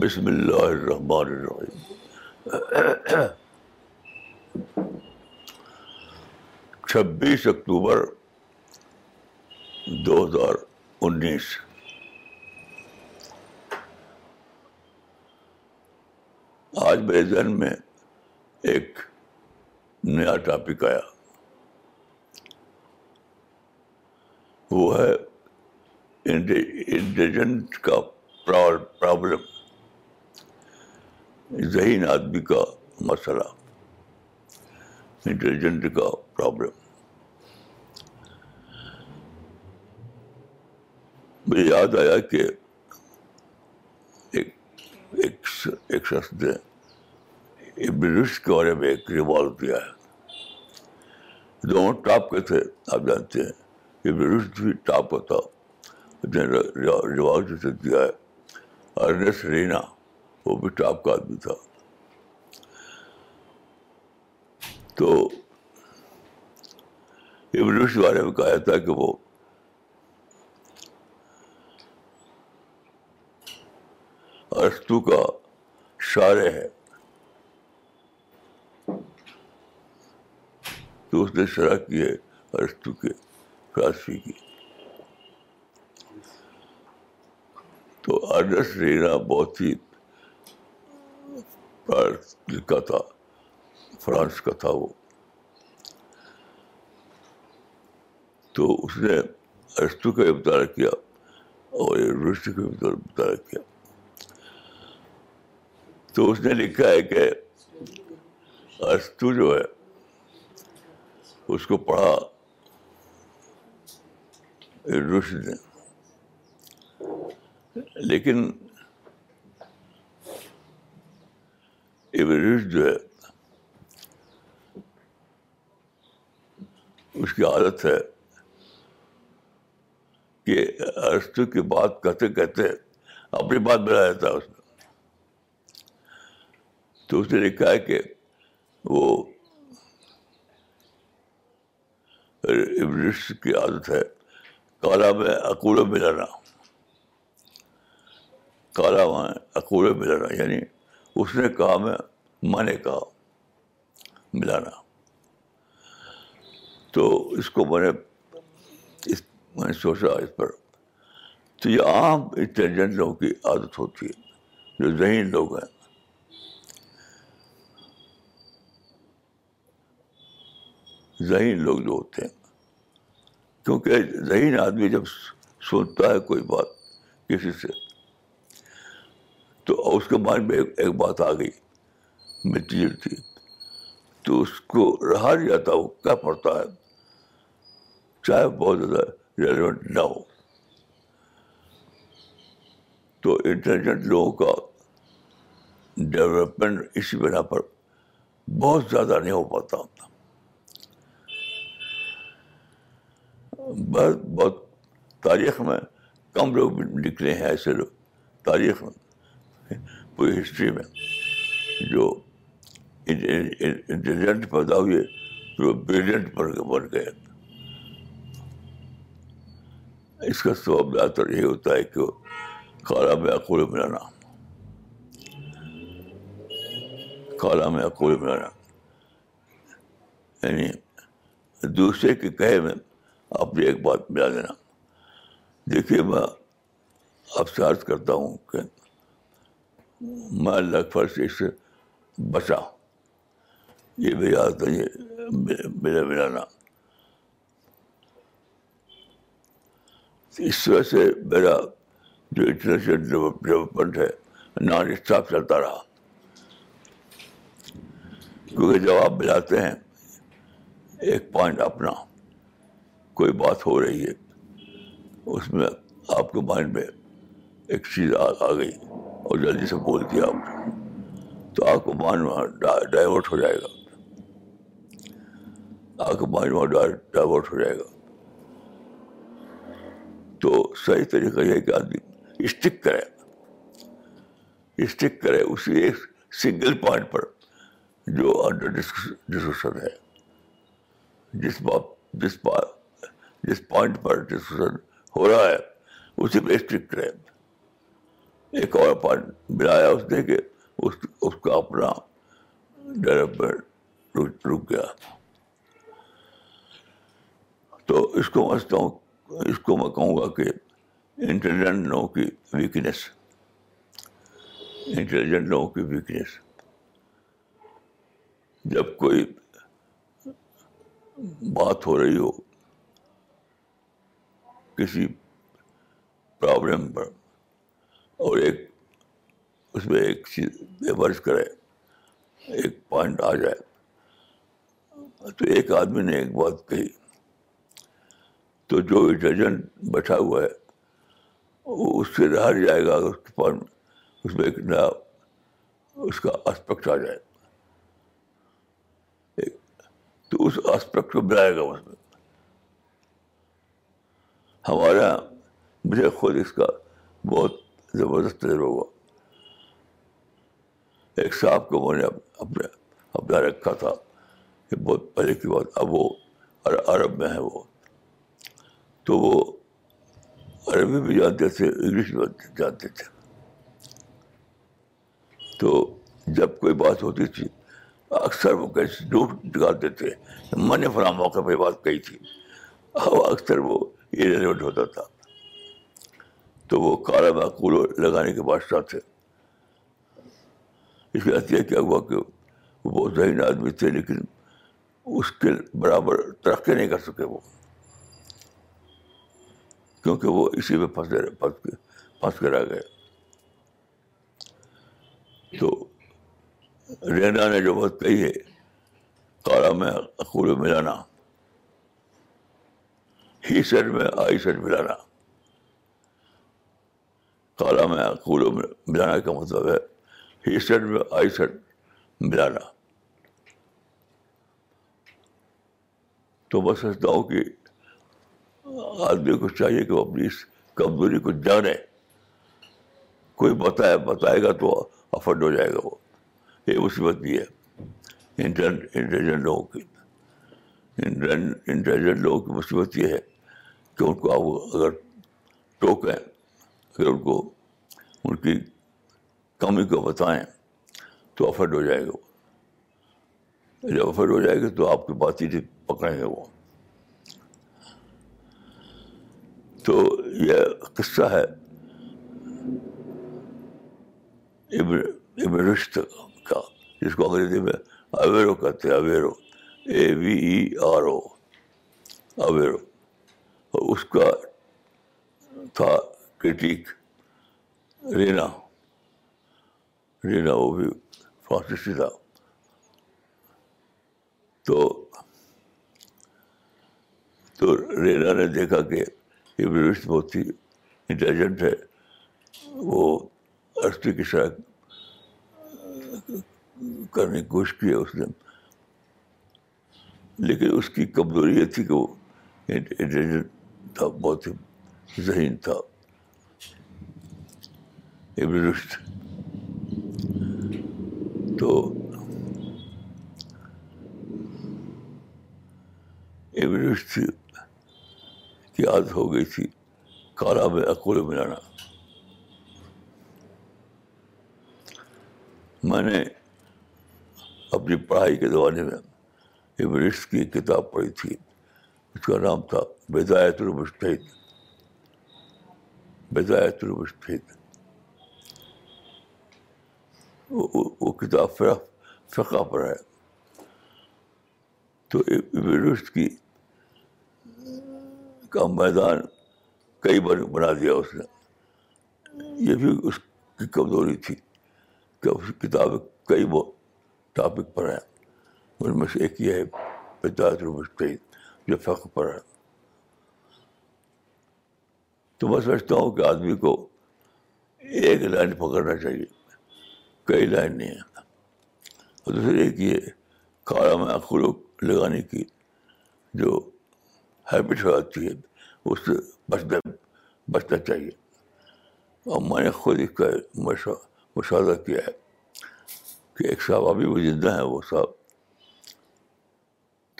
بسم اللہ الرحمن الرحیم چھبیس اکتوبر دو ہزار انیس آج میرے ذہن میں ایک نیا ٹاپک آیا وہ ہے انڈیجنٹ کا پرابلم ذہین آدمی کا مسئلہ انٹیلیجنٹ کا پرابلم مجھے یاد آیا کہ ایک ایک, شخص نے کے بارے میں ایک ریوالو دیا ہے دونوں ٹاپ کے تھے آپ جانتے ہیں بھی ٹاپ کا تھا رواج جسے دیا ہے ارنس رینا وہ بھی ٹاپ کا آدمی تھا تو ابلوش بارے میں کہا تھا کہ وہ ارستو کا شارے ہے تو اس نے شرح کی ہے ارستو کے فلاسفی کی تو آرڈرس رہنا بہت ہی لکھا تھا فرانس کا تھا وہ تو اس نے ارسطو کا مطالعہ کیا اور یونیورسٹی کا مطالعہ کیا تو اس نے لکھا ہے کہ ارسطو جو ہے اس کو پڑھا یونیورسٹی نے لیکن جو e ہے اس کی عادت ہے کہ کی بات کہتے کہتے اپنی بات بنا جاتا اس میں تو اس نے لکھا ہے کہ وہ ایوریج کی عادت ہے کالا میں اکوڑے ملانا کالا وہاں اکوڑے ملانا یعنی اس نے کہا میں میں نے کہا ملانا تو اس کو میں نے میں نے سوچا اس پر تو یہ عام انٹیلیجنٹ لوگوں کی عادت ہوتی ہے جو ذہین لوگ ہیں ذہین لوگ جو ہوتے ہیں کیونکہ ذہین آدمی جب سنتا ہے کوئی بات کسی سے اس کے بعد میں ایک بات آ گئی جلتی تو اس کو رہا نہیں جاتا وہ کیا پڑتا ہے چاہے بہت زیادہ ریلیونٹ نہ ہو تو انٹیلیجنٹ لوگوں کا ڈیولپمنٹ اسی بنا پر بہت زیادہ نہیں ہو پاتا ہوتا بہت بہت تاریخ میں کم لوگ بھی نکلے ہیں ایسے لوگ تاریخ میں پوری ہسٹری میں جو انٹیلیجنٹ پیدا ہوئے جو کے بن گئے اس کا سبب زیادہ تر یہ ہوتا ہے کہ کالا میں اکول ملانا کالا میں ملانا یعنی دوسرے کے کہے میں آپ نے ایک بات ملا دینا دیکھیے میں عرض کرتا ہوں کہ میں لگ فرش اس سے بچا یہ بھی آتا ہے ملا ملانا اس وجہ سے میرا جو انٹرنیشنل ڈیولپمنٹ ہے نان اسٹاف چلتا رہا کیونکہ جب آپ ملاتے ہیں ایک پوائنٹ اپنا کوئی بات ہو رہی ہے اس میں آپ کے مائنڈ میں ایک چیز آ گئی اور جلدی سے بول دیا آپ نے تو آپ کا مائنڈ وہاں ڈائیورٹ ہو جائے گا آپ کا مائنڈ وہاں ڈائیورٹ ہو جائے گا تو صحیح طریقہ یہ ہے کہ آدمی اسٹک کرے اسٹک کرے اسی ایک سنگل پوائنٹ پر جو انڈر ڈسکشن ہے جس بات جس پوائنٹ پر ڈسکشن ہو رہا ہے اسی پہ اسٹک کرے ایک اور پارٹ بلایا اس نے کہ اس اس کا اپنا ڈیولپمنٹ رک گیا تو اس کو سمجھتا ہوں اس کو میں کہوں گا کہ انٹیلیجنٹ لوگوں کی ویکنیس انٹیلیجنٹ لوگوں کی ویکنیس جب کوئی بات ہو رہی ہو کسی پرابلم پر اور ایک اس میں ایک چیز کرے ایک پوائنٹ آ جائے تو ایک آدمی نے ایک بات کہی تو جو بیٹھا ہوا ہے وہ اس سے رہ جائے گا اس کے پاس اس میں ایک نیا اس کا آسپیکٹ آ جائے تو اس آسپیکٹ کو بلائے گا اس ہمارے یہاں مجھے خود اس کا بہت زبردست تجربہ ہوا ایک صاحب کو میں نے اپنے اپنا رکھا تھا بہت پہلے کی بات اب وہ عرب میں ہے وہ تو وہ عربی بھی جانتے تھے انگلش بھی جانتے تھے تو جب کوئی بات ہوتی تھی اکثر وہ کیسے ڈھوٹ نکالتے تھے میں نے فلاں موقع پہ بات کہی تھی اکثر وہ ایریلیونٹ ہوتا تھا تو وہ کالا معقول لگانے کے بادشاہ تھے اس کے عطیہ کیا ہوا کہ وہ بہت ذہین آدمی تھے لیکن اس کے برابر ترقی نہیں کر سکے وہ کیونکہ وہ اسی میں پھنس گئے پھنس کے آ گئے تو رینا نے جو بات کہی ہے کالا میں اقول ملانا ہی سر میں آئی سر ملانا کالا میں کولو میں کا مطلب ہے ہی میں آئی ملانا تو میں سمجھتا ہوں کہ آدمی کو چاہیے کہ وہ اپنی اس کمزوری کو جانے کوئی بتائے بتائے گا تو افرڈ ہو جائے گا وہ یہ مصیبت بھی ہے انٹیلیجنٹ لوگوں کی انٹیلیجنٹ لوگوں کی مصیبت یہ ہے کہ ان کو اگر ٹوکیں پھر ان کو ان کی کمی کو بتائیں تو افرڈ ہو جائے گا جب افرڈ ہو جائے گا تو آپ کی بات ہی پکڑیں گے وہ تو یہ قصہ ہے ابن رشت کا جس کو انگریزی میں اویرو کہتے ہیں اویرو اے وی ای آر او اویرو اس کا تھا کرٹیک رینا رینا وہ بھی فاسٹ تھا تو تو رینا نے دیکھا کہ یہ بروشت بہت ہی انٹیلیجنٹ ہے وہ ارستی کی شاید کرنے کی کوشش کی ہے اس نے لیکن اس کی کمزوری یہ تھی کہ وہ انٹیلیجنٹ تھا بہت ہی ذہین تھا ابن رشد تو ابن رشد کی عادت ہو گئی تھی کالا میں اکول ملانا میں نے اپنی پڑھائی کے زمانے میں ابن رشد کی ایک کتاب پڑھی تھی اس کا نام تھا بیدایت المشتحد بیدایت المشتحد وہ کتاب فقہ پر ہے تو کی کا میدان کئی بار بنا دیا اس نے یہ بھی اس کی کمزوری تھی کہ اس کتاب کئی وہ ٹاپک پر ہیں ان میں سے ایک یہ ہے بدایت روپئے جو فخر پر ہے تو میں سمجھتا ہوں کہ آدمی کو ایک لائن پکڑنا چاہیے کئی لائن نہیں ہے اور دوسرے ایک یہ کاڑا میں اخروک لگانے کی جو ہیبٹ ہو جاتی ہے اس سے بچنا بچنا چاہیے اور میں نے خود اس کا مشاہدہ کیا ہے کہ ایک صاحب ابھی وہ زندہ ہیں وہ صاحب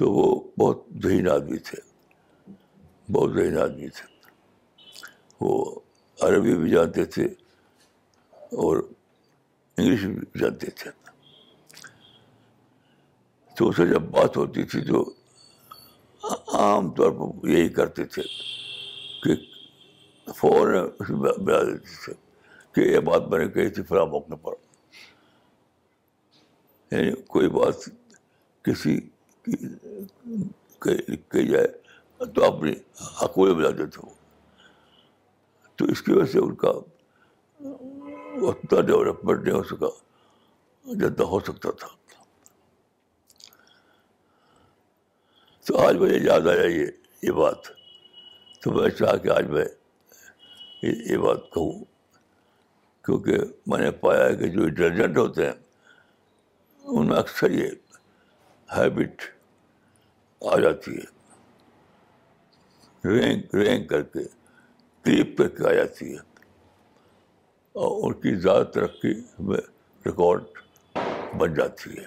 تو وہ بہت ذہین آدمی تھے بہت ذہین آدمی تھے وہ عربی بھی جانتے تھے اور انگلش جانتے تھے تو اس سے جب بات ہوتی تھی تو عام طور پر یہی کرتے تھے کہ فوراً بلا دیتے تھے کہ یہ بات میں نے کہی تھی فلاں موقع پر یعنی کوئی بات کسی کہی جائے تو اپنی حقوق بلا دیتے ہو تو اس کی وجہ سے ان کا اتنا ڈیولپمنٹ نہیں ہو سکا جتنا ہو سکتا تھا تو آج مجھے یاد آیا یہ یہ بات تو میں چاہ کہ آج میں یہ بات کہوں کیونکہ میں نے پایا ہے کہ جو ڈٹرجنٹ ہوتے ہیں ان میں اکثر یہ ہیبٹ آ جاتی ہے رینک رینک کر کے کلپ کر کے آ جاتی ہے اور ان کی زیادہ ترقی میں ریکارڈ بن جاتی ہے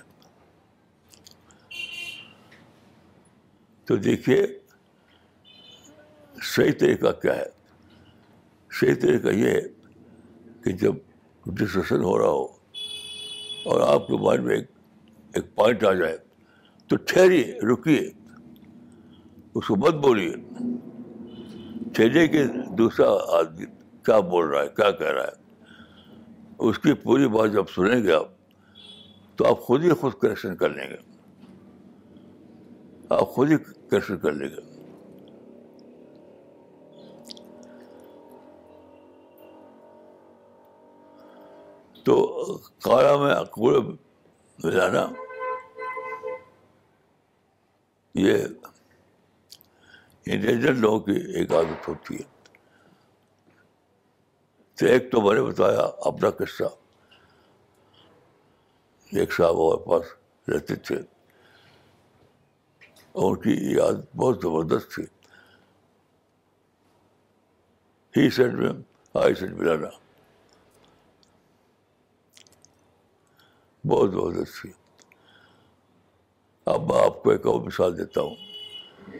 تو دیکھیے صحیح طریقہ کیا ہے صحیح طریقہ یہ ہے کہ جب ڈسکشن ہو رہا ہو اور آپ کے مائنڈ میں ایک ایک پوائنٹ آ جائے تو ٹھہریے رکیے اس کو مت بولیے ٹھہرے کہ دوسرا آدمی کیا بول رہا ہے کیا کہہ رہا ہے اس کی پوری بات جب سنیں گے آپ تو آپ خود ہی خود کریکشن کر لیں گے آپ خود ہی کریکشن کر لیں گے تو کالا میں کوڑے ملانا یہ انٹیلیجنٹ لوگوں کی ایک عادت ہوتی ہے تو ایک تو میں نے بتایا اپنا قصہ ایک صاحب ہمارے پاس رہتے تھے اور بہت زبردست تھی ہی میں آئی بہت زبردست تھی اب میں آپ کو ایک اور مثال دیتا ہوں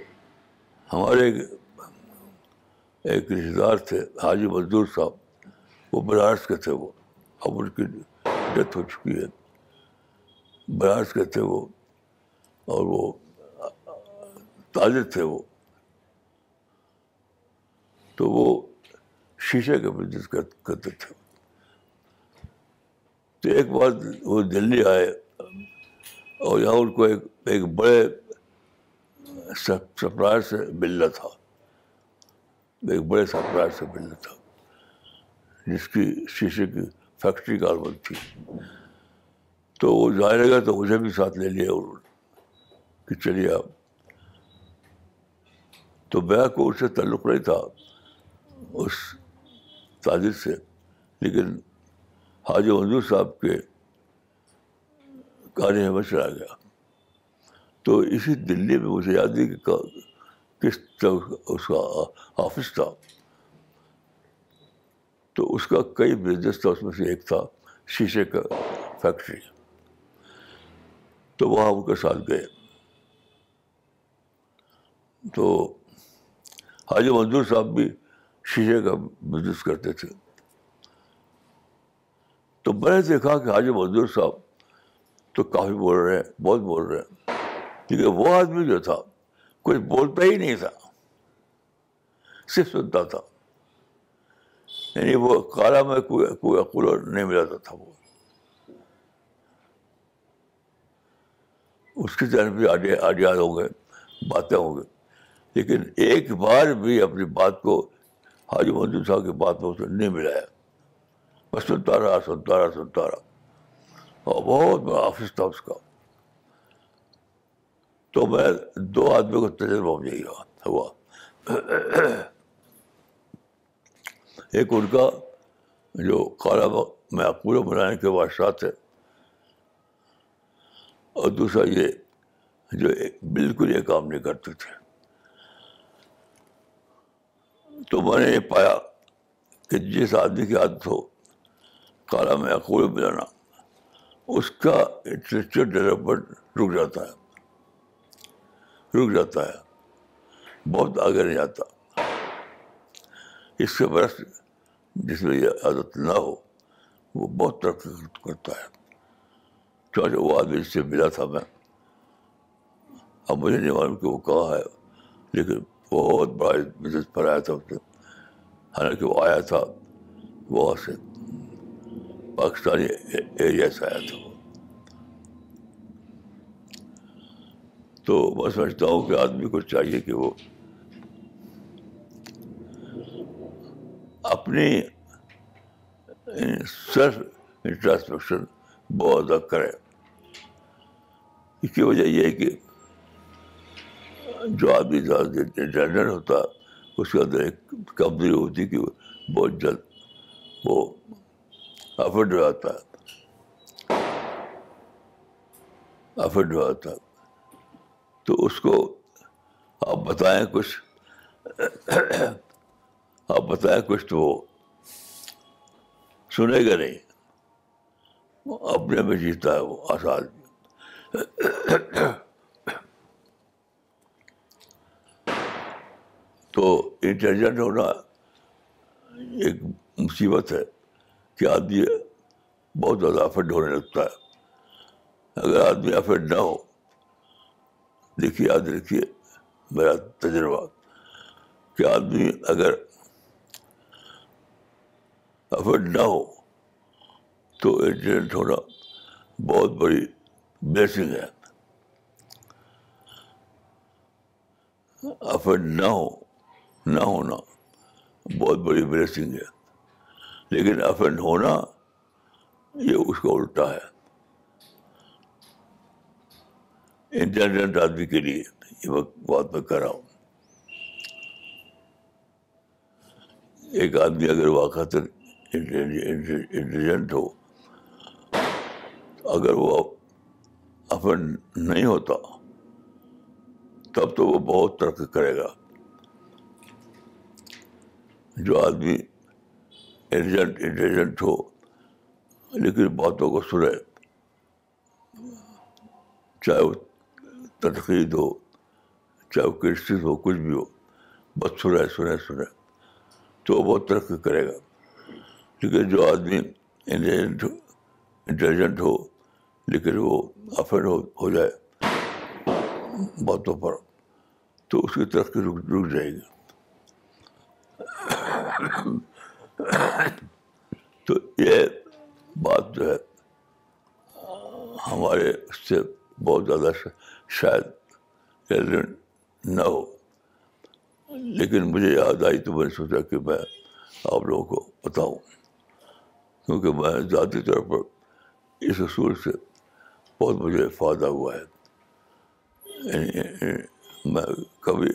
ہمارے ایک رشتے دار تھے حاجی مزدور صاحب وہ بنارس کے تھے وہ اب ان کی ڈیتھ ہو چکی ہے بنارس کے تھے وہ اور وہ تازے تھے وہ تو وہ شیشے کا بزنس کرتے تھے تو ایک بار وہ دلی آئے اور یہاں ان کو ایک ایک بڑے سپراٹ سے ملنا تھا ایک بڑے سپراٹ سے ملنا تھا جس کی شیشے کی فیکٹری کار بند تھی تو وہ ظاہر رہے گا تو مجھے بھی ساتھ لے لیا انہوں نے کہ چلیے آپ تو بہ کو اس سے تعلق نہیں تھا اس تاجر سے لیکن حاج منظور صاحب کے کاریہ ہمیں چلا گیا تو اسی دلی میں مجھے یاد نہیں کہ کس طرح اس کا آفس تھا تو اس کا کئی بزنس تھا اس میں سے ایک تھا شیشے کا فیکٹری تو وہاں ان کے ساتھ گئے تو حاجی منظور صاحب بھی شیشے کا بزنس کرتے تھے تو میں نے دیکھا کہ حاجی منظور صاحب تو کافی بول رہے ہیں بہت بول رہے ہیں کیونکہ وہ آدمی جو تھا کچھ بولتا ہی نہیں تھا صرف سنتا تھا یعنی وہ کالا میں کوئی کوئی کولر نہیں ملاتا تھا وہ اس کی طرف بھی آڈیا آڈیا ہوں گے باتیں ہوں گے لیکن ایک بار بھی اپنی بات کو حاجی مزید صاحب کی بات میں اسے نہیں ملایا میں سنتا رہا سنتا رہا سنتا رہا اور بہت بڑا آفس تھا اس کا تو میں دو آدمی کو تجربہ مجھے ہوا ایک ان کا جو کالا معقول بنانے کے بادشاہ تھے اور دوسرا یہ جو بالکل یہ کام نہیں کرتے تھے تو میں نے یہ پایا کہ جس آدمی کی عادت ہو کالا معقول بنانا اس کا انٹلیکچوئل ڈیولپمنٹ رک جاتا ہے رک جاتا ہے بہت آگے نہیں جاتا اس کے برس جس میں یہ عادت نہ ہو وہ بہت ترقی کرتا ہے چاہے وہ آدمی سے ملا تھا میں اب مجھے نہیں معلوم کہ وہ کہاں ہے لیکن بہت بڑا بزنس پر آیا تھا اس نے حالانکہ وہ آیا تھا وہاں سے پاکستانی ایریا سے آیا تھا وہ تو میں سمجھتا ہوں کہ آدمی کو چاہیے کہ وہ اپنی سیلف انٹراسپیکشن بہت زیادہ کریں اس کی وجہ یہ ہے کہ جو آدمی زیادہ ہوتا اس کے اندر ایک کمزوری ہوتی کہ بہت جلد وہ افرڈ ہو جاتا ہے افرڈ ہو جاتا تو اس کو آپ بتائیں کچھ آپ بتائیں کچھ تو سنے گا نہیں اپنے میں جیتا ہے وہ آزاد آدمی تو انٹیلیجنٹ ہونا ایک مصیبت ہے کہ آدمی بہت زیادہ افیڈ ہونے لگتا ہے اگر آدمی افیکٹ نہ ہو دیکھیے یاد رکھیے میرا تجربہ کہ آدمی اگر افیکٹ نہ ہو تو انٹیڈنٹ ہونا بہت بڑی بلیسنگ ہے افرڈ نہ ہو نہ ہونا بہت بڑی بلیسنگ ہے لیکن افیکٹ ہونا یہ اس کا الٹا ہے انٹیلیجنٹ آدمی کے لیے یہ وقت بات میں کر رہا ہوں ایک آدمی اگر واقع انٹیلیجنٹ ہو اگر وہ افن نہیں ہوتا تب تو وہ بہت ترقی کرے گا جو آدمی انٹیلیجنٹ ہو لیکن باتوں کو سنے چاہے وہ تنقید ہو چاہے وہ کرش ہو کچھ بھی ہو بس سنے سنے سنے تو وہ بہت ترقی کرے گا ہے جو آدمی ہو انٹیلیجنٹ ہو لیکن وہ افیڈ ہو ہو جائے باتوں پر تو اس کی ترقی رک رک جائے گی تو یہ بات جو ہے ہمارے اس سے بہت زیادہ شاید نہ ہو لیکن مجھے یاد آئی تو میں نے سوچا کہ میں آپ لوگوں کو بتاؤں کیونکہ میں ذاتی طور پر اس اصول سے بہت مجھے فائدہ ہوا ہے یعنی، یعنی میں کبھی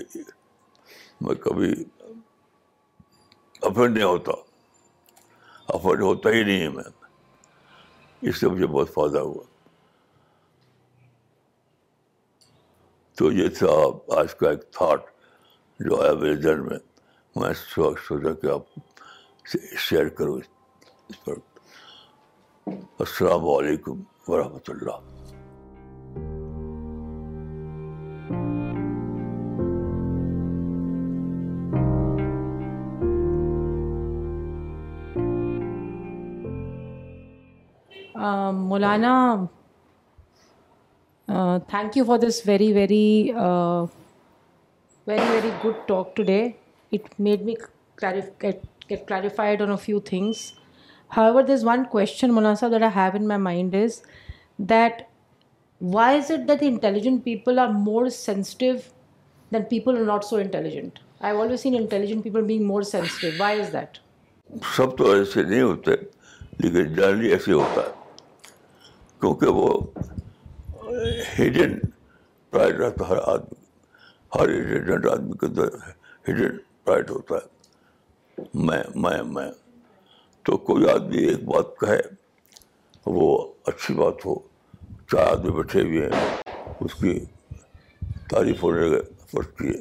میں کبھی افرڈ نہیں ہوتا افرڈ ہوتا ہی نہیں ہے میں اس سے مجھے بہت فائدہ ہوا تو یہ تھا آج کا ایک تھاٹ جو آیا میرے دن میں میں سوچا کہ آپ شیئر کروں السلام علیکم ورحمۃ اللہ مولانا thank you for this very very very very good talk today سب تو ایسے نہیں ہوتے لیکن ایسے ہوتا ہے کیونکہ وہ ہڈن ہڈن پرائڈ پرائڈ رہتا ہے ہر ہر آدمی آدمی انٹیلیجنٹ کے اندر ہوتا میں میں میں تو کوئی آدمی ایک بات کہے وہ اچھی بات ہو چار آدمی بیٹھے ہوئے ہیں اس کی تعریف ہونے پڑتی ہے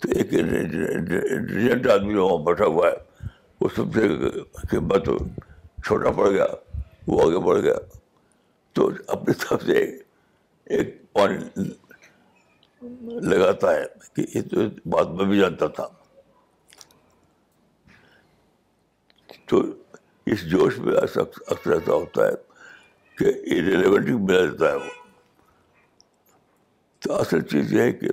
تو ایک انٹیلیجنٹ آدمی جو وہاں بیٹھا ہوا ہے وہ سب سے میں تو چھوٹا پڑ گیا وہ آگے بڑھ گیا تو اپنی طرف سے ایک پانی لگاتا ہے کہ یہ تو بات میں بھی جانتا تھا تو اس جوش میں ایسا اکثر ایسا ہوتا ہے کہ ریلیونٹ ملا دیتا ہے وہ تو اصل چیز یہ ہے کہ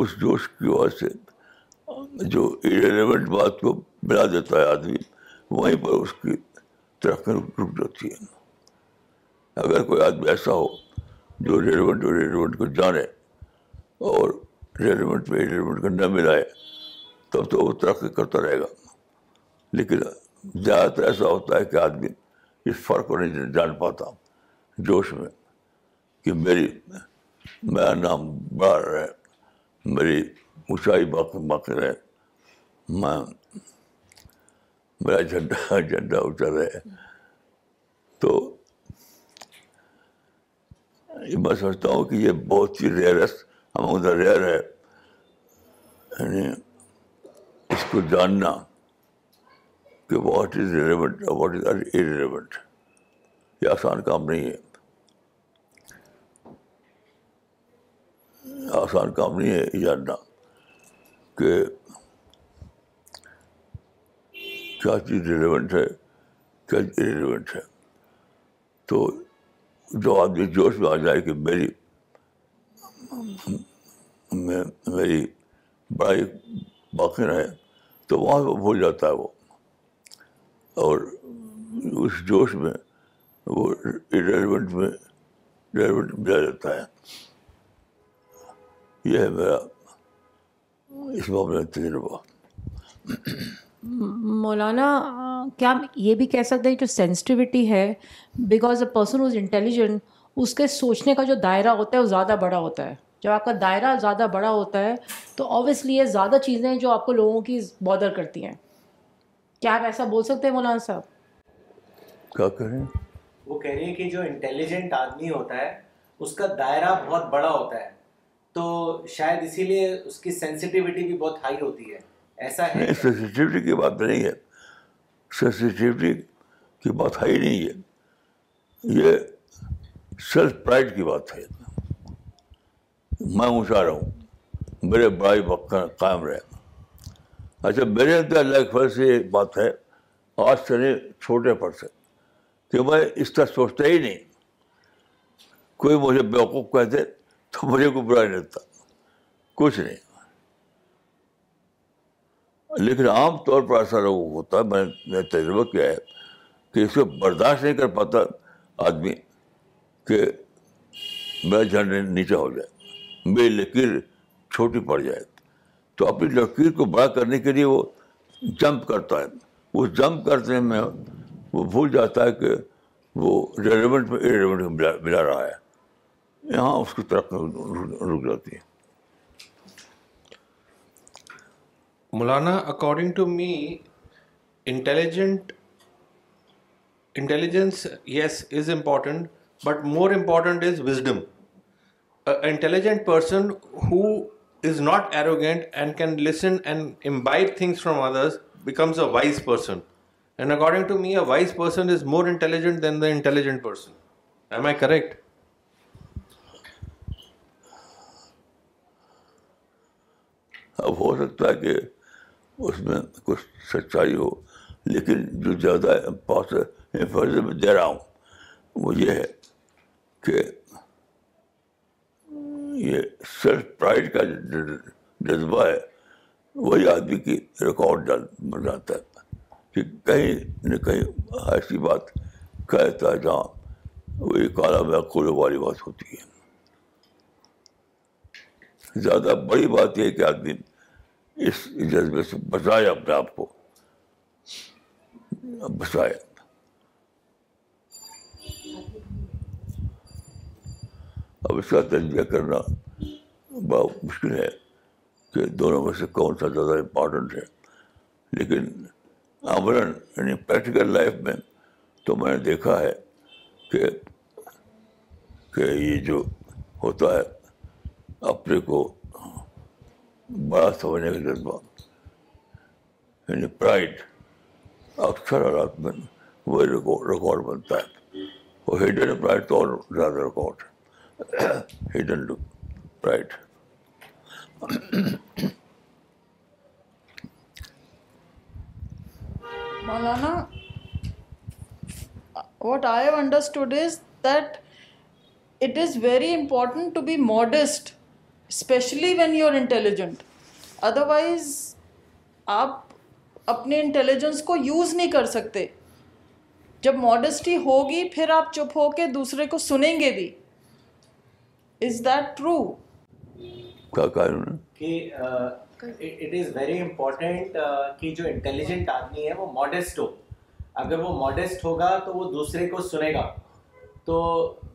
اس جوش کی وجہ سے جو ریلیونٹ بات کو ملا دیتا ہے آدمی وہیں پر اس کی ترقی رک جاتی ہے اگر کوئی آدمی ایسا ہو جو ریلیونٹ اور ریلیونٹ کو جانے اور ریلیونٹ میں ریلیونٹ کو نہ ملائے تب تو وہ ترقی کرتا رہے گا لیکن زیادہ تر ایسا ہوتا ہے کہ آدمی اس فرق کو نہیں جان پاتا جوش میں کہ میری میرا نام بڑا ہے میری اونچائی باقی باقی رہے میں میرا جھنڈا جھنڈا اونچا رہے تو میں سمجھتا ہوں کہ یہ بہت ہی ریئرس ادھر ریئر ہے یعنی اس کو جاننا کہ what is relevant what is irrelevant یہ آسان کام نہیں ہے آسان کام نہیں ہے یہ جاننا کہ کیا چیز ریلیونٹ ہے کیا ارریلیونٹ ہے تو جو آدمی جوش میں آ جائے کہ میری میری بڑائی باقی رہے تو وہاں پہ بھول جاتا ہے وہ اور اس جوش میں وہ ریلیونٹ ریلیونٹ میں جاتا ہے یہ ہے میرا اس میں تجربہ مولانا کیا یہ بھی کہہ سکتے ہیں جو سینسٹیوٹی ہے because a person is intelligent اس کے سوچنے کا جو دائرہ ہوتا ہے وہ زیادہ بڑا ہوتا ہے جب آپ کا دائرہ زیادہ بڑا ہوتا ہے تو آبویسلی یہ زیادہ چیزیں جو آپ کو لوگوں کی بادر کرتی ہیں کیا آپ ایسا بول سکتے ہیں مولانا صاحب کیا کہہ رہے ہیں وہ کہہ رہے ہیں کہ جو انٹیلیجنٹ آدمی ہوتا ہے اس کا دائرہ بہت بڑا ہوتا ہے تو شاید اسی لیے اس کی سینسیٹیوٹی بھی بہت ہائی ہوتی ہے ایسا ہے سینسیٹیوٹی کی بات نہیں ہے سینسیٹیوٹی کی بات ہائی نہیں ہے یہ سیلف پرائڈ کی بات ہے میں اونچا رہا ہوں میرے بڑائی وقت قائم رہے گا اچھا میرے اندر اللہ کے فضل سے ایک بات ہے آج نہیں چھوٹے پڑ سے کہ میں اس طرح سوچتا ہی نہیں کوئی مجھے بیوقوف کہتے تو مجھے کوئی برا نہیں لگتا کچھ نہیں لیکن عام طور پر ایسا لوگ ہوتا ہے میں نے تجربہ کیا ہے کہ اس کو برداشت نہیں کر پاتا آدمی کہ میرا جھنڈے نیچا ہو جائے میری لکیر چھوٹی پڑ جائے تو اپنی لکیر کو بڑا کرنے کے لیے وہ جمپ کرتا ہے وہ جمپ کرنے میں وہ بھول جاتا ہے کہ وہ ریلیونٹ میں ملا رہا ہے یہاں اس کی طرف رک جاتی ہے مولانا according to me intelligent intelligence yes is important but more important is wisdom intelligent person who is not arrogant and can listen and things from others a wise person and according to me a wise person is more intelligent than the intelligent person am I correct اب ہو سکتا ہے کہ اس میں کچھ سچائی ہو لیکن جو زیادہ میں دے رہا ہوں وہ یہ ہے کہ یہ سیلف پرائڈ کا جذبہ ہے وہی آدمی کی ریکارڈ جاتا ہے کہ کہیں نہ کہیں ایسی بات کہتا ہے جہاں وہی کالا میں کھولے والی بات ہوتی ہے زیادہ بڑی بات یہ ہے کہ آدمی اس جذبے سے بچائے اپنے آپ کو بچائے اب اس کا تجزیہ کرنا بہت مشکل ہے کہ دونوں میں سے کون سا زیادہ امپارٹنٹ ہے لیکن عمل یعنی پریکٹیکل لائف میں تو میں نے دیکھا ہے کہ کہ یہ جو ہوتا ہے اپنے کو بڑا سمجھنے کا جذبہ یعنی پرائڈ اکثر حالات میں وہی ریکارڈ بنتا ہے وہ ہیڈ پرائڈ تو اور زیادہ ریکارڈ ہے hidden right Maulana what I have understood is that it is very important to be modest especially when you are intelligent otherwise آپ اپنے انٹیلیجنس کو یوز نہیں کر سکتے جب ماڈیسٹی ہوگی پھر آپ چپ ہو کے دوسرے کو سنیں گے بھی جو انٹیلیجنٹ آدمی کو سنے گا تو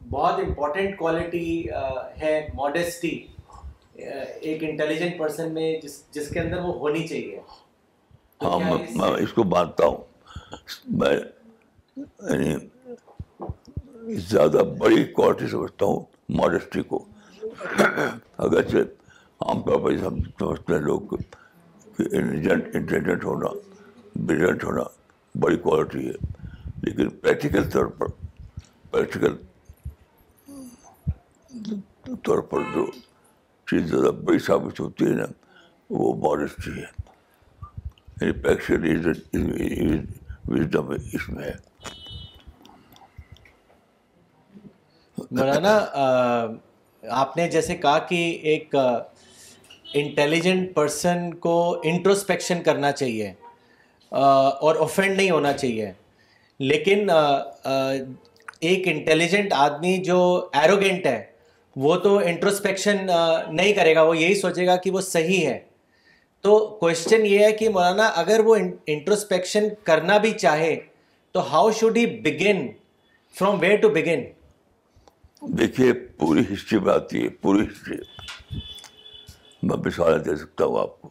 بہت امپورٹینٹ میں جس کے اندر وہ ہونی چاہیے سمجھتا ہوں ماڈسٹی کو اگرچہ عام طور پر لوگ کہ انٹیلیجنٹ انٹیلیجنٹ ہونا بریلینٹ ہونا بڑی کوالٹی ہے لیکن پریکٹیکل طور پر پریکٹیکل طور پر جو چیز زیادہ بڑی ثابت ہوتی ہے نا وہ ماڈسٹی ہے وزٹم یعنی اس میں ہے مولانا آپ نے جیسے کہا کہ ایک انٹیلیجنٹ پرسن کو انٹروسپیکشن کرنا چاہیے اور اوفینڈ نہیں ہونا چاہیے لیکن ایک انٹیلیجنٹ آدمی جو ایروگینٹ ہے وہ تو انٹروسپیکشن نہیں کرے گا وہ یہی سوچے گا کہ وہ صحیح ہے تو کوشچن یہ ہے کہ مولانا اگر وہ انٹروسپیکشن کرنا بھی چاہے تو how should he begin from where to begin دیکھیے پوری ہسٹری میں آتی ہے پوری ہسٹری میں مثال دے سکتا ہوں آپ کو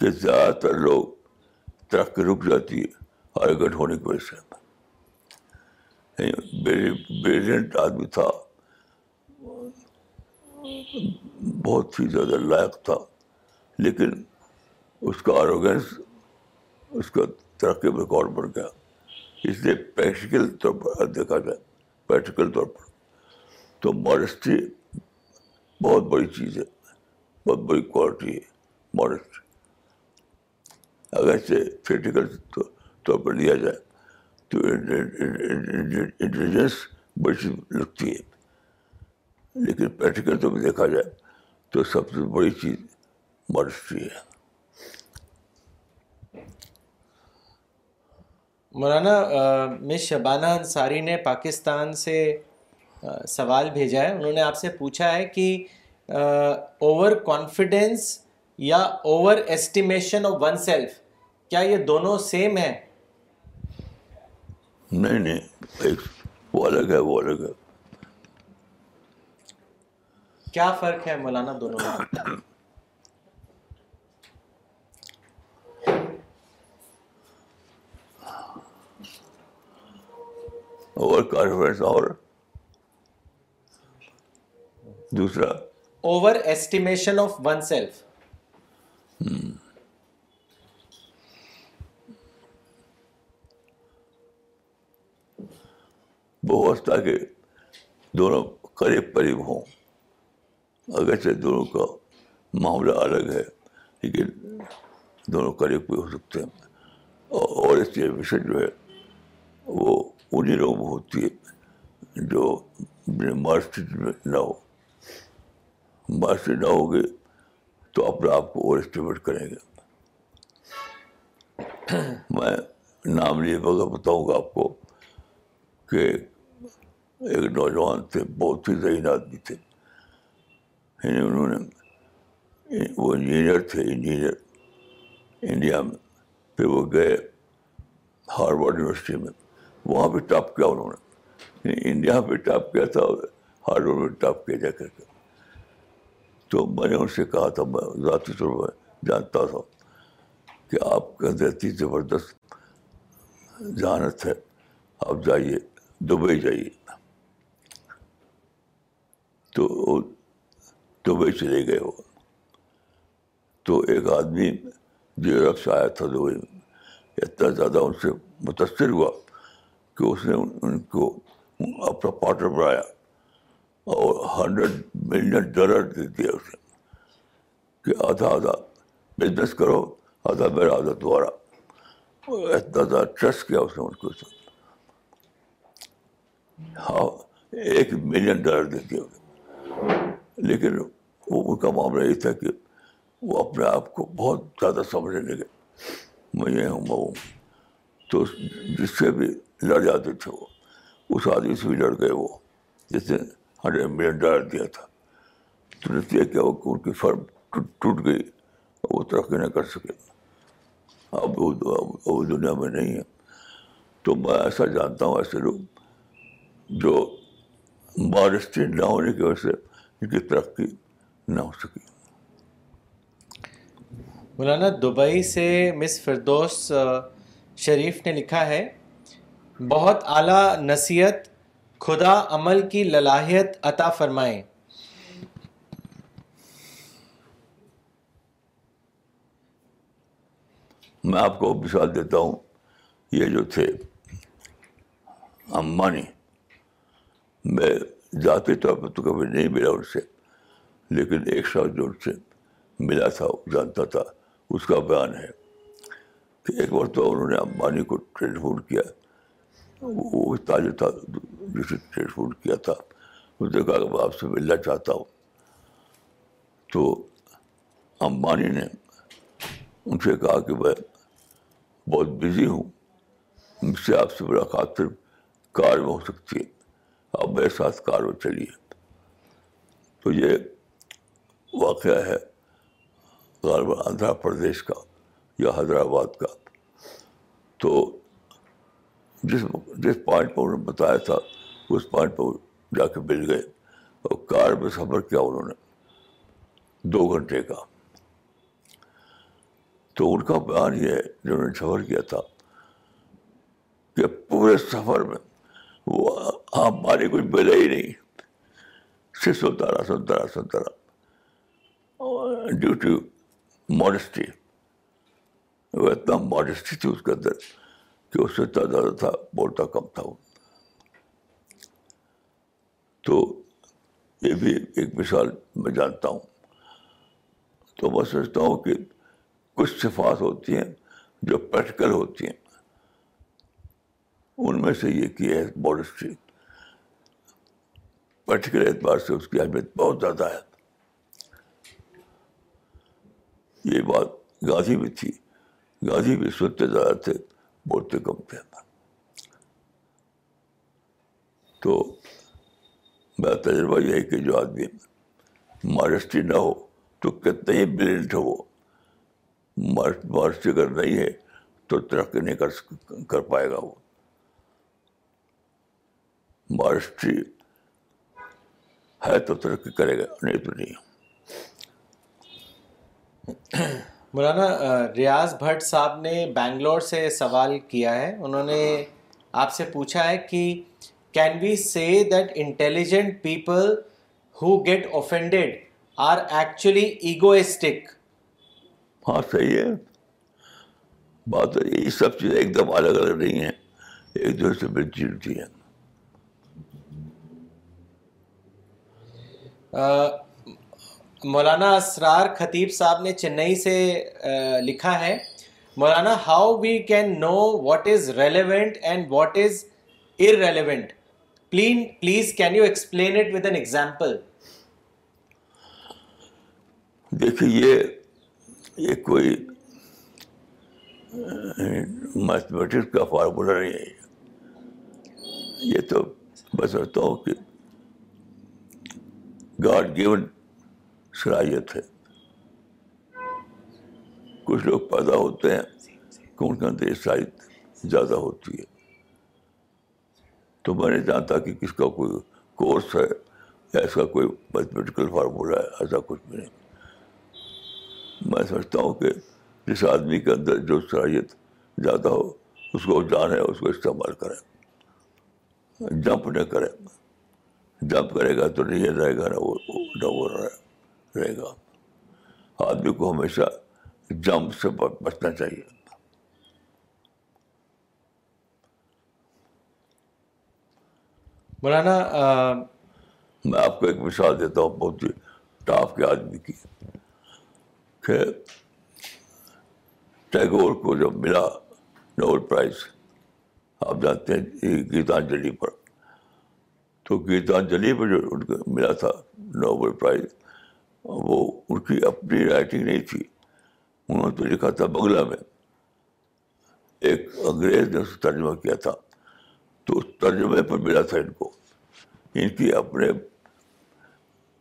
کہ زیادہ تر لوگ ترقی رک جاتی ہے گٹ ہونے کی وجہ سے بریلینٹ آدمی تھا بہت ہی زیادہ لائق تھا لیکن اس کا آروگینس اس کا ترقی ریکارڈ بڑھ گیا اس لیے پریکٹیکل طور پر دیکھا جائے پریکٹیکل طور پر تو مورسٹری بہت بڑی چیز ہے بہت بڑی کوالٹی ہے مورسٹری اگر اسے پیٹیکل طور پر لیا جائے تو انٹیلیجنس بڑی چیز لگتی ہے لیکن پریکٹیکل طور پر دیکھا جائے تو سب سے بڑی چیز مورسٹری ہے مولانا شبانہ انصاری نے پاکستان سے سوال بھیجا ہے انہوں نے آپ سے پوچھا ہے کہ اوور کانفیڈینس یا overestimation of oneself کیا یہ دونوں سیم ہیں نہیں نہیں وہ الگ الگ ہے ہے وہ کیا فرق ہے مولانا دونوں میں اوور اوور اور دوسرا ایسٹیمیشن آف ون سیلف بہت تاکہ دونوں قریب قریب ہوں اگرچہ دونوں کا معاملہ الگ ہے لیکن دونوں قریب بھی ہو سکتے ہیں اور اس مشن جو ہے وہ انہیں لوگ ہوتی ہے جو مارسٹ میں نہ ہو مارسٹ نہ ہوگی تو اپنے آپ کو اوور اسٹیمیٹ کریں گے میں نام لیے بغیر بتاؤں گا آپ کو کہ ایک نوجوان تھے بہت ہی ذہین آدمی تھے یعنی انہوں نے وہ انجینئر تھے انجینئر انڈیا میں پھر وہ گئے ہاروڈ یونیورسٹی میں وہاں پہ ٹاپ کیا انہوں نے یعنی انڈیا پہ ٹاپ کیا تھا ہارڈ میں ٹاپ کیا جا کر کے تو میں نے ان سے کہا تھا میں ذاتی طور پر جانتا تھا کہ آپ کے اندر اتنی زبردست ذہانت ہے آپ جائیے دبئی جائیے تو دبئی چلے گئے وہ تو ایک آدمی جو سے آیا تھا دبئی میں اتنا زیادہ ان سے متاثر ہوا کہ اس نے ان کو اپنا پارٹنر بنایا اور ہنڈریڈ ملین ڈالر دے دیا اس نے کہ آدھا آدھا بزنس کرو آدھا میرا آدھا دوبارہ اتنا زیادہ ٹرسٹ کیا اس نے ان کو ہاں ایک ملین ڈالر دے دیا لیکن وہ ان کا معاملہ یہ تھا کہ وہ اپنے آپ کو بہت زیادہ سمجھنے لگے میں یہ ہوں ہوں تو جس سے بھی لڑ جاتے تھے وہ اس آدمی سے بھی لڑ گئے وہ جس نے ہنڈریڈ ملین ڈالر دیا تھا تو نتیجہ کہ وہ ان کی فرم ٹوٹ گئی اور وہ ترقی نہ کر سکے اب وہ دنیا میں نہیں ہے تو میں ایسا جانتا ہوں ایسے لوگ جو بارش نہ ہونے کی وجہ سے ان کی ترقی نہ ہو سکی مولانا دبئی سے مس فردوس شریف نے لکھا ہے بہت اعلیٰ نصیحت خدا عمل کی للاہیت عطا فرمائے میں آپ کو مثال دیتا ہوں یہ جو تھے امبانی میں ذاتی طور پر تو کبھی نہیں ملا ان سے لیکن ایک شاخ جو ان سے ملا تھا جانتا تھا اس کا بیان ہے کہ ایک بار تو انہوں نے امبانی کو ٹرینڈ فون کیا وہ تھا جسے ٹریڈ فوڈ کیا تھا اس نے کہا کہ میں آپ سے ملنا چاہتا ہوں تو امبانی نے ان سے کہا کہ میں بہت بزی ہوں مجھ سے آپ سے صرف کار میں ہو سکتی ہے آپ میرے ساتھ کار میں چلیے تو یہ واقعہ ہے غالباً آندھرا پردیش کا یا حیدرآباد کا تو جس جس پوائنٹ پہ انہوں نے بتایا تھا اس پوائنٹ پہ جا کے مل گئے اور کار میں سفر کیا انہوں نے دو گھنٹے کا تو ان کا بیان یہ ہے جنہوں نے سفر کیا تھا کہ پورے سفر میں وہ مارے کچھ ملے ہی نہیں صرف سنتا رہا سنتا رہا سنتا رہا ڈیو ٹو ماڈسٹی وہ اتنا ماڈسٹی تھی اس کے اندر کہ اس سے زیادہ تھا بولتا کم تھا وہ تو یہ بھی ایک مثال میں جانتا ہوں تو میں سمجھتا ہوں کہ کچھ صفات ہوتی ہیں جو پریکٹیکل ہوتی ہیں ان میں سے یہ کیا ہے ماڈسٹری پریکٹیکل اعتبار سے اس کی اہمیت بہت زیادہ ہے یہ بات گاندھی بھی تھی گاندھی بھی سوتے زیادہ تھے بولتے تو میرا تجربہ یہ ہے کہ جو آدمی مارسٹی نہ ہو تو کتنے ہی بلینٹ ہو وہ اگر نہیں ہے تو ترقی نہیں کر پائے گا وہ مارسٹری ہے تو ترقی کرے گا نہیں تو نہیں مولانا ریاض بھٹ صاحب نے بینگلور سے سوال کیا ہے انہوں نے آپ سے پوچھا ہے کہ can we say that intelligent people who get offended are actually egoistic ہاں صحیح ہے بات ہے یہ سب چیزیں ایک دم الگ الگ نہیں ہیں ایک ہیں مولانا اسرار خطیب صاحب نے چنئی سے لکھا ہے مولانا how we can know what is relevant and what is plain please can you explain it with an example دیکھیے یہ کوئی میتھمیٹکس کا فارمولا نہیں ہے یہ تو میں سمجھتا ہوں کہ گاڈ گیون صلاحیت ہے کچھ لوگ پیدا ہوتے ہیں کہ ان کے اندر یہ صلاحیت زیادہ ہوتی ہے تو میں نہیں جانتا کہ کس کا کوئی کورس ہے یا اس کا کوئی میتھمیٹیکل فارمولہ ہے ایسا کچھ بھی نہیں میں سمجھتا ہوں کہ جس آدمی کے اندر جو صلاحیت زیادہ ہو اس کو جانیں اس کو استعمال کریں جمپ نہ کریں جمپ کرے گا تو نہیں رہے گا نہ وہ نہ وہ رہے رہے گا آدمی کو ہمیشہ جمپ سے بچنا چاہیے مولانا میں آپ کو ایک مثال دیتا ہوں بہت ہی ٹاپ کے آدمی کی کہ ٹیگور کو جب ملا نوبل پرائز آپ جانتے ہیں گیتانجلی پر تو گیتانجلی پر جو ان کو ملا تھا نوبل پرائز وہ ان کی اپنی رائٹنگ نہیں تھی انہوں نے تو لکھا تھا بنگلہ میں ایک انگریز نے ترجمہ کیا تھا تو اس ترجمے پر ملا تھا ان کو ان کی اپنے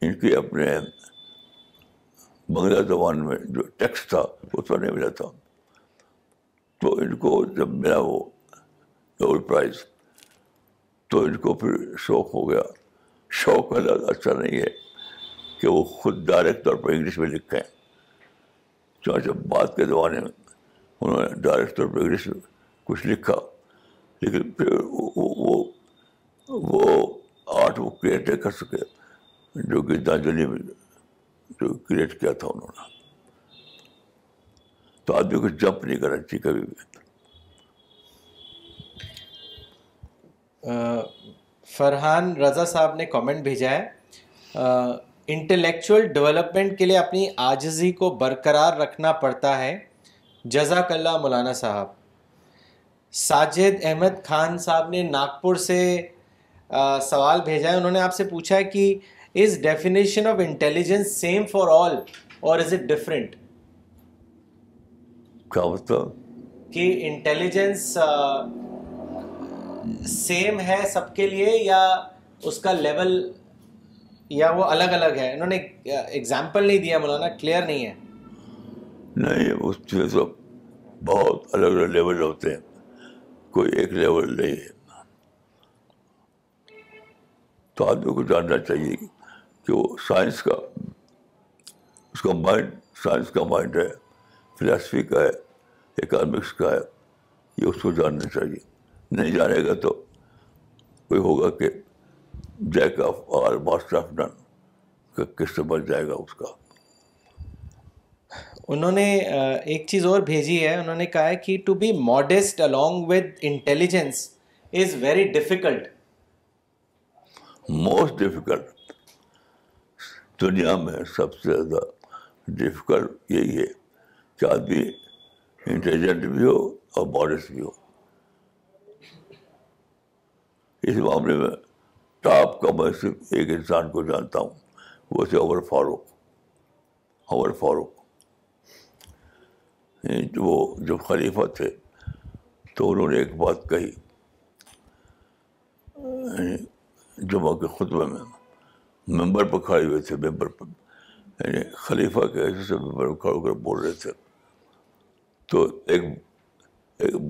ان کی اپنے بنگلہ زبان میں جو ٹیکسٹ تھا وہ تو نہیں ملا تھا تو ان کو جب ملا وہ نوبل پرائز تو ان کو پھر شوق ہو گیا شوق کا اچھا نہیں ہے کہ وہ خود ڈائریکٹ طور پر انگلش میں لکھے بعد کے زمانے میں انہوں نے ڈائریکٹ طور پر انگلش میں کچھ لکھا لیکن پھر وہ وہ آرٹ وہ کریٹ نہیں کر سکے جو گیتانجلی میں جو کریٹ کیا تھا انہوں نے تو آدمی کو جمپ نہیں کرنا چاہیے کبھی بھی فرحان رضا صاحب نے کامنٹ بھیجا ہے انٹلیکچوئل ڈیولپمنٹ کے لیے اپنی آجزی کو برقرار رکھنا پڑتا ہے جزاک اللہ مولانا صاحب ساجد احمد خان صاحب نے ناگپور سے سوال بھیجا ہے انہوں نے آپ سے پوچھا ہے کہ is definition of intelligence same for all اور از اٹ ڈفرینٹ کیا بتا کہ انٹیلیجنس سیم ہے سب کے لیے یا اس کا لیول یا وہ الگ الگ ہے انہوں نے ایگزامپل نہیں دیا مولانا کلیئر نہیں ہے نہیں اس بہت الگ الگ لیول ہوتے ہیں کوئی ایک لیول نہیں ہے تو آدمی کو جاننا چاہیے کہ وہ سائنس کا اس کا مائنڈ سائنس کا مائنڈ ہے فلاسفی کا ہے اکانومکس کا ہے یہ اس کو جاننا چاہیے نہیں جانے گا تو کوئی ہوگا کہ jack of all master of قسط بچ جائے گا اس کا انہوں نے ایک چیز اور بھیجی ہے انہوں نے کہا ہے کہ to be modest along with intelligence is very difficult most difficult دنیا میں سب سے زیادہ ڈفیکلٹ یہی ہے کہ آدمی انٹیلیجنٹ بھی ہو اور ماڈیسٹ بھی ہو اس معاملے میں ٹاپ کا میں صرف ایک انسان کو جانتا ہوں وہ تھے عمر فاروق عمر فاروق یعنی وہ جب خلیفہ تھے تو انہوں نے ایک بات کہی یعنی جمعہ کے خطبہ میں ممبر پر کھڑے ہوئے تھے ممبر پر یعنی خلیفہ کے ایسے ممبر پر کھڑے ہو کر بول رہے تھے تو ایک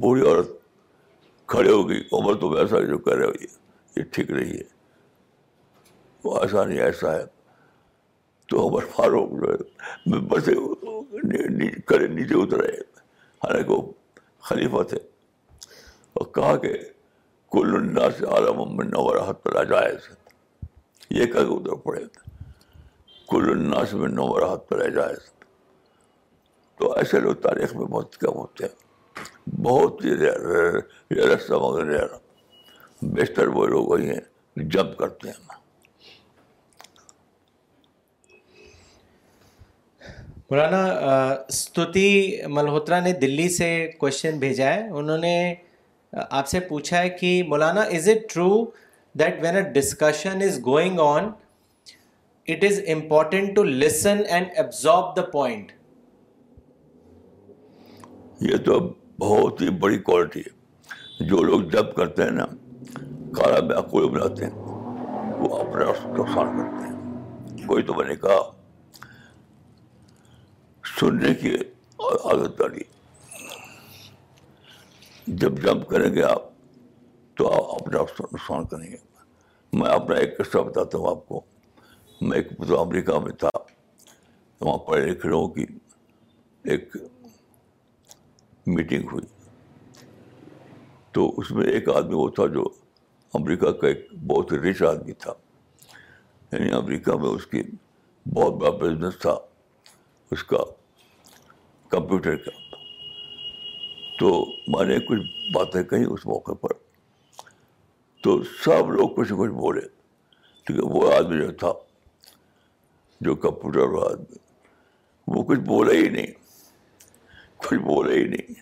بوڑھی عورت کھڑے ہو گئی عمر تو ویسا جو کہہ رہے ہو یہ ٹھیک رہی ہے وہ آسانی ایسا ہے تو عمر فاروق جو ہے بس کڑے نیچے اترے حالانکہ وہ خلیفہ تھے اور کہا کہ کل الناس عالم من نور حت آ جائز یہ کہہ کے اتر پڑے تھے کل الناس من نور حت پر اجائز تو ایسے لوگ تاریخ میں بہت کم ہوتے ہیں بہت ہی رسم بیشتر وہ لوگ وہی ہیں جمپ کرتے ہیں مولانا ستوتی ملہوترا نے دلی سے کوششن بھیجا ہے انہوں نے آپ سے پوچھا ہے کہ مولانا is it true that when discussion is going on it is important to listen and absorb the point یہ تو بہت ہی بڑی کوالٹی ہے جو لوگ جب کرتے ہیں نا کالا بناتے ہیں وہ نقصان کرتے ہیں کوئی تو بنے کہا سننے کی اور عادت ڈالی جب جمپ کریں گے آپ تو آپ اپنا نقصان کریں گے میں اپنا ایک قصہ بتاتا ہوں آپ کو میں ایک امریکہ میں تھا وہاں پڑھے لکھے لوگوں کی ایک میٹنگ ہوئی تو اس میں ایک آدمی وہ تھا جو امریکہ کا ایک بہت ہی رچ آدمی تھا یعنی امریکہ میں اس کی بہت بڑا بزنس تھا اس کا کمپیوٹر کا تو میں نے کچھ باتیں کہیں اس موقع پر تو سب لوگ کچھ کچھ بولے کیونکہ وہ آدمی جو تھا جو کمپیوٹر والا آدمی وہ کچھ بولا ہی نہیں کچھ بولا ہی نہیں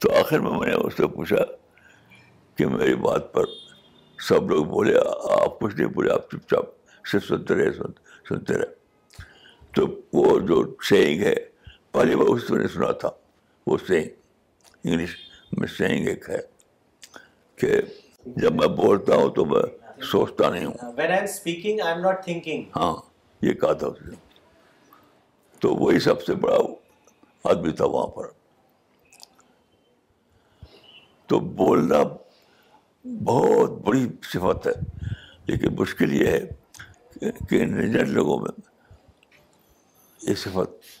تو آخر میں میں نے اس سے پوچھا کہ میری بات پر سب لوگ بولے آپ کچھ نہیں بولے آپ چپ چاپ صرف سنتے رہے سنتے رہے تو وہ جو سینگ ہے پہلی بار اس میں نے سنا تھا وہ سینگ انگلش میں سینگ ایک ہے کہ جب میں بولتا ہوں تو میں سوچتا نہیں ہوں ہاں یہ کہا تھا اس نے تو وہی سب سے بڑا آدمی تھا وہاں پر تو بولنا بہت بڑی صفت ہے لیکن مشکل یہ ہے کہ نجر لوگوں میں یہ صفت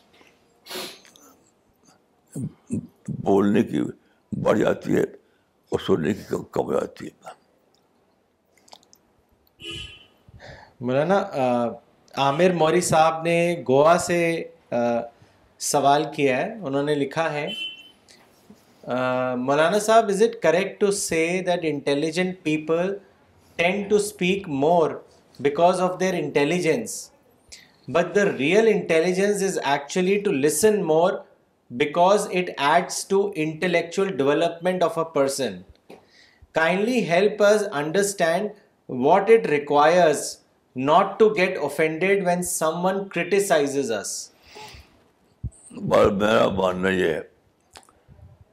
بولنے کی بڑھ جاتی ہے اور سننے کی کم جاتی ہے مولانا عامر موری صاحب نے گوا سے سوال کیا ہے انہوں نے لکھا ہے مولانا صاحب is it correct to say that intelligent people tend to speak more because of their intelligence but the real intelligence is actually to listen more because it adds to intellectual development of a person kindly help us understand what it requires not to get offended when someone criticise us میرا ماننا یہ ہے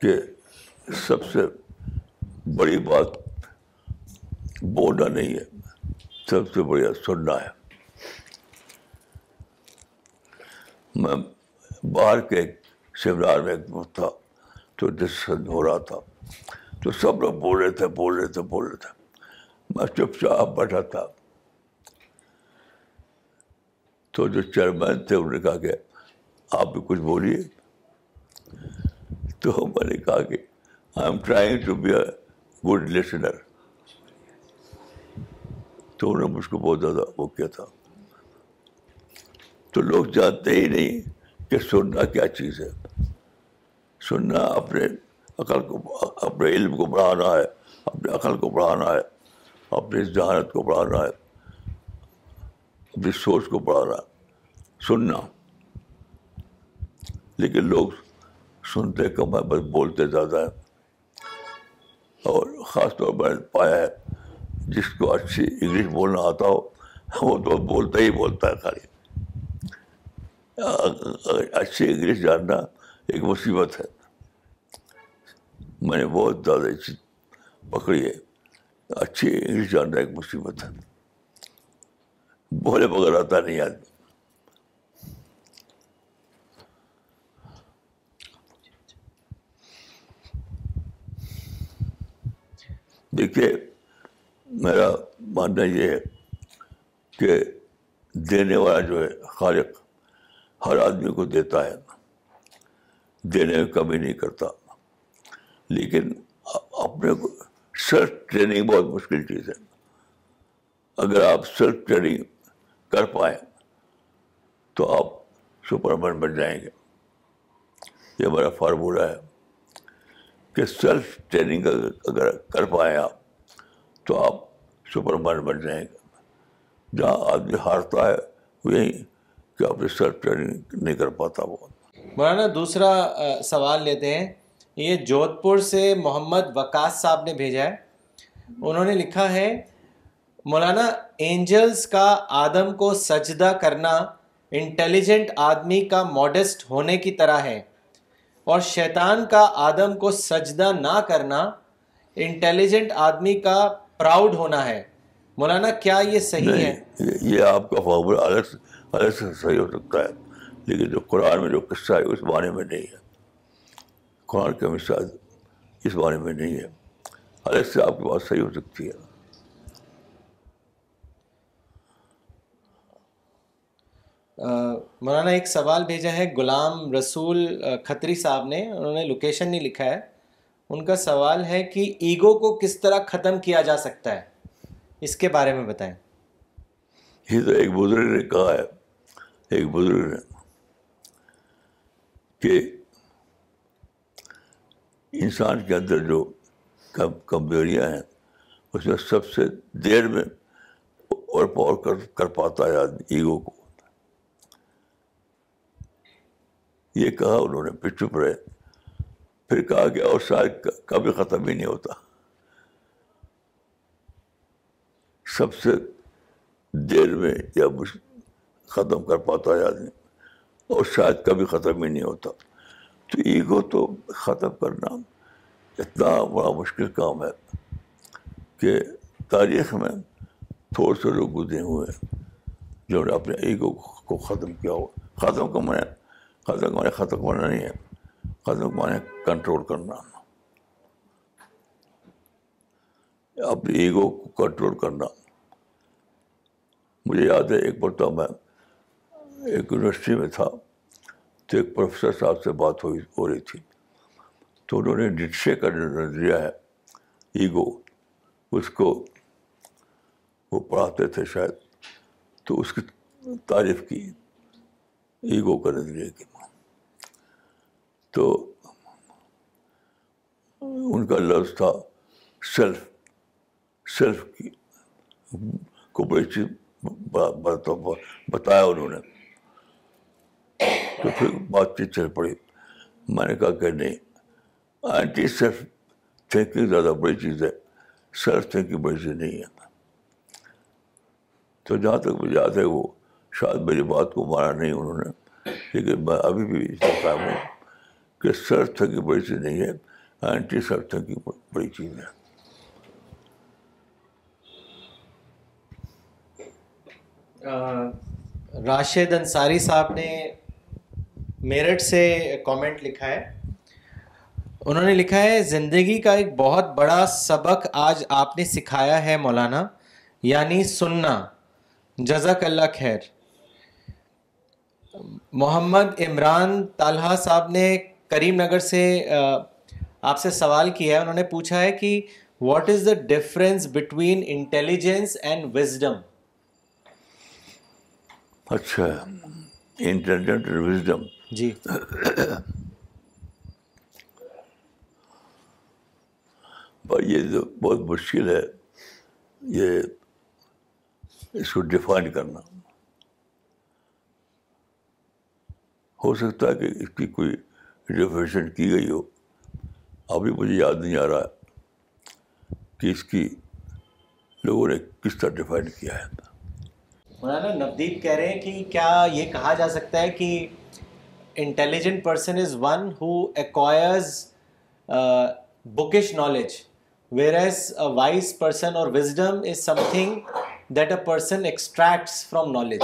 کہ سب سے بڑی بات بولنا نہیں ہے سب سے بڑی سننا ہے میں باہر کے ایک سیمینار میں ایک تھا تو ڈسکشن ہو رہا تھا تو سب لوگ بول رہے تھے بول رہے تھے بول رہے تھے میں چپ چاپ بیٹھا تھا تو جو چیئرمین تھے انہوں نے کہا کہ آپ بھی کچھ بولیے تو میں نے کہا کہ I am trying to be a good listener تو انہوں نے مجھ کو بہت زیادہ وہ کیا تھا تو لوگ جانتے ہی نہیں کہ سننا کیا چیز ہے سننا اپنے عقل کو اپنے علم کو بڑھانا ہے اپنے عقل کو بڑھانا ہے اپنی ذہانت کو بڑھانا ہے اپنی سوچ کو بڑھانا ہے سننا لیکن لوگ سنتے کم ہے بس بولتے زیادہ ہیں اور خاص طور پر پایا ہے جس کو اچھی انگلش بولنا آتا ہو وہ تو بولتا ہی بولتا ہے خالی اچھی انگلش جاننا ایک مصیبت ہے میں نے بہت زیادہ چیز پکڑی ہے اچھی انگلش جاننا ایک مصیبت ہے بولے بغیر آتا نہیں آدمی دیکھیے میرا ماننا یہ ہے کہ دینے والا جو ہے خالق ہر آدمی کو دیتا ہے دینے میں کمی نہیں کرتا لیکن اپنے کو سیلف ٹریننگ بہت مشکل چیز ہے اگر آپ سیلف ٹریننگ کر پائیں تو آپ سپرمین بن جائیں گے یہ ہمارا فارمولہ ہے کہ سیلف ٹریننگ اگر کر پائیں آپ تو آپ سپرمین بن جائیں گے جہاں آدمی ہارتا ہے وہیں کہ آپ ریسرچ ٹریننگ نہیں کر پاتا وہ مولانا دوسرا سوال لیتے ہیں یہ جودھ پور سے محمد وکاس صاحب نے بھیجا ہے انہوں نے لکھا ہے مولانا اینجلز کا آدم کو سجدہ کرنا انٹیلیجنٹ آدمی کا ماڈسٹ ہونے کی طرح ہے اور شیطان کا آدم کو سجدہ نہ کرنا انٹیلیجنٹ آدمی کا پراؤڈ ہونا ہے مولانا کیا یہ صحیح ہے یہ آپ کا فارمولا الگ ایسے صحیح ہو سکتا ہے لیکن جو قرآن میں جو قصہ ہے اس بارے میں نہیں ہے قرآن کا نہیں ہے الگ سے آپ کی بات صحیح ہو سکتی ہے مولانا ایک سوال بھیجا ہے غلام رسول کھتری صاحب نے انہوں نے لوکیشن نہیں لکھا ہے ان کا سوال ہے کہ ایگو کو کس طرح ختم کیا جا سکتا ہے اس کے بارے میں بتائیں یہ تو ایک بزرگ نے کہا ہے ایک بزرگ کہ انسان کے اندر جو کمزوریاں ہیں اس میں سب سے دیر میں اور پاور کر کر پاتا ہے آدمی ایگو کو یہ کہا انہوں نے پھر چپ رہے پھر کہا کہ اور شاید کبھی ختم ہی نہیں ہوتا سب سے دیر میں یا ختم کر پاتا ہے آدمی اور شاید کبھی ختم ہی نہیں ہوتا تو ایگو تو ختم کرنا اتنا بڑا مشکل کام ہے کہ تاریخ میں تھوڑے سے لوگ گزرے ہوئے ہیں جو نے اپنے ایگو کو ختم کیا ہو ختم مانے ختم مانے ختم کرنا نہیں ہے ختم مانے کنٹرول کرنا اپنے ایگو کو کنٹرول کرنا مجھے یاد ہے ایک تو میں ایک یونیورسٹی میں تھا تو ایک پروفیسر صاحب سے بات ہوئی ہو رہی تھی تو انہوں نے ڈٹشے کا نظریہ ہے ایگو اس کو وہ پڑھاتے تھے شاید تو اس کی تعریف کی ایگو کا نظریہ کی تو ان کا لفظ تھا سیلف سیلف کی کو بڑی چیز بتایا انہوں نے تو پھر بات چیت چل پڑی میں نے کہا کہ نہیں اینٹی سیلف تھینکنگ زیادہ بڑی چیز ہے سیلف تھینکنگ بڑی چیز نہیں ہے تو جہاں تک مجھے یاد ہے وہ شاید میری بات کو مارا نہیں انہوں نے لیکن میں ابھی بھی اس قائم ہوں کہ سرکاری بڑی چیز نہیں ہے بڑی چیز ہے راشد انصاری صاحب نے میرٹ سے کامنٹ لکھا ہے انہوں نے لکھا ہے زندگی کا ایک بہت بڑا سبق آج آپ نے سکھایا ہے مولانا یعنی سننا جزاک اللہ خیر محمد عمران طالحہ صاحب نے کریم نگر سے آپ سے سوال کیا ہے انہوں نے پوچھا ہے کہ what is the difference between intelligence and wisdom اچھا وزڈم جی بھائی یہ جو بہت مشکل ہے یہ اس کو ڈیفائن کرنا ہو سکتا ہے کہ اس کی کوئی ڈیفینیشن کی گئی ہو ابھی مجھے یاد نہیں آ رہا کہ اس کی لوگوں نے کس طرح ڈیفائن کیا ہے مولانا نبدیپ کہہ رہے ہیں کہ کیا یہ کہا جا سکتا ہے کہ Intelligent person is one who acquires uh, bookish knowledge, whereas a wise person or wisdom is something that a person extracts from knowledge.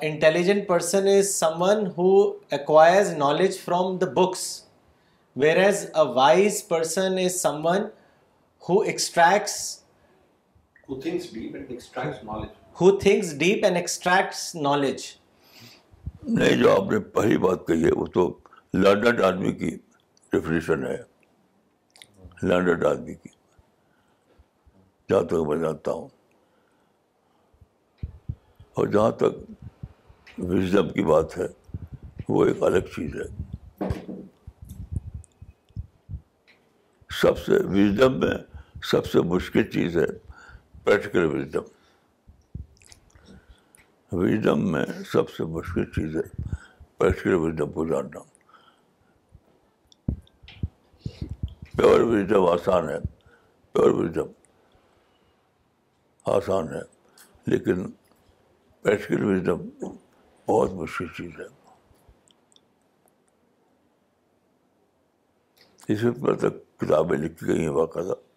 Intelligent person is someone who acquires knowledge from the books, whereas a wise person is someone who extracts, who thinks deep and extracts knowledge. Thinks deep and extracts knowledge نہیں جو آپ نے پہلی بات کہی ہے وہ تو آدمی کی ڈیفینیشن ہے لرنڈ آدمی کی جہاں تک میں جانتا ہوں اور جہاں تک وزڈم کی بات ہے وہ ایک الگ چیز ہے سب سے وزڈم میں سب سے مشکل چیز ہے پریکٹیکل وزڈم وزڈم میں سب سے مشکل چیز ہے پریکٹیکل وزڈم کو جاننا پیور وزڈم آسان ہے پیور آسان ہے لیکن پریکٹیکل ویژم بہت مشکل چیز ہے میں پر کتابیں لکھی گئی ہیں باقاعدہ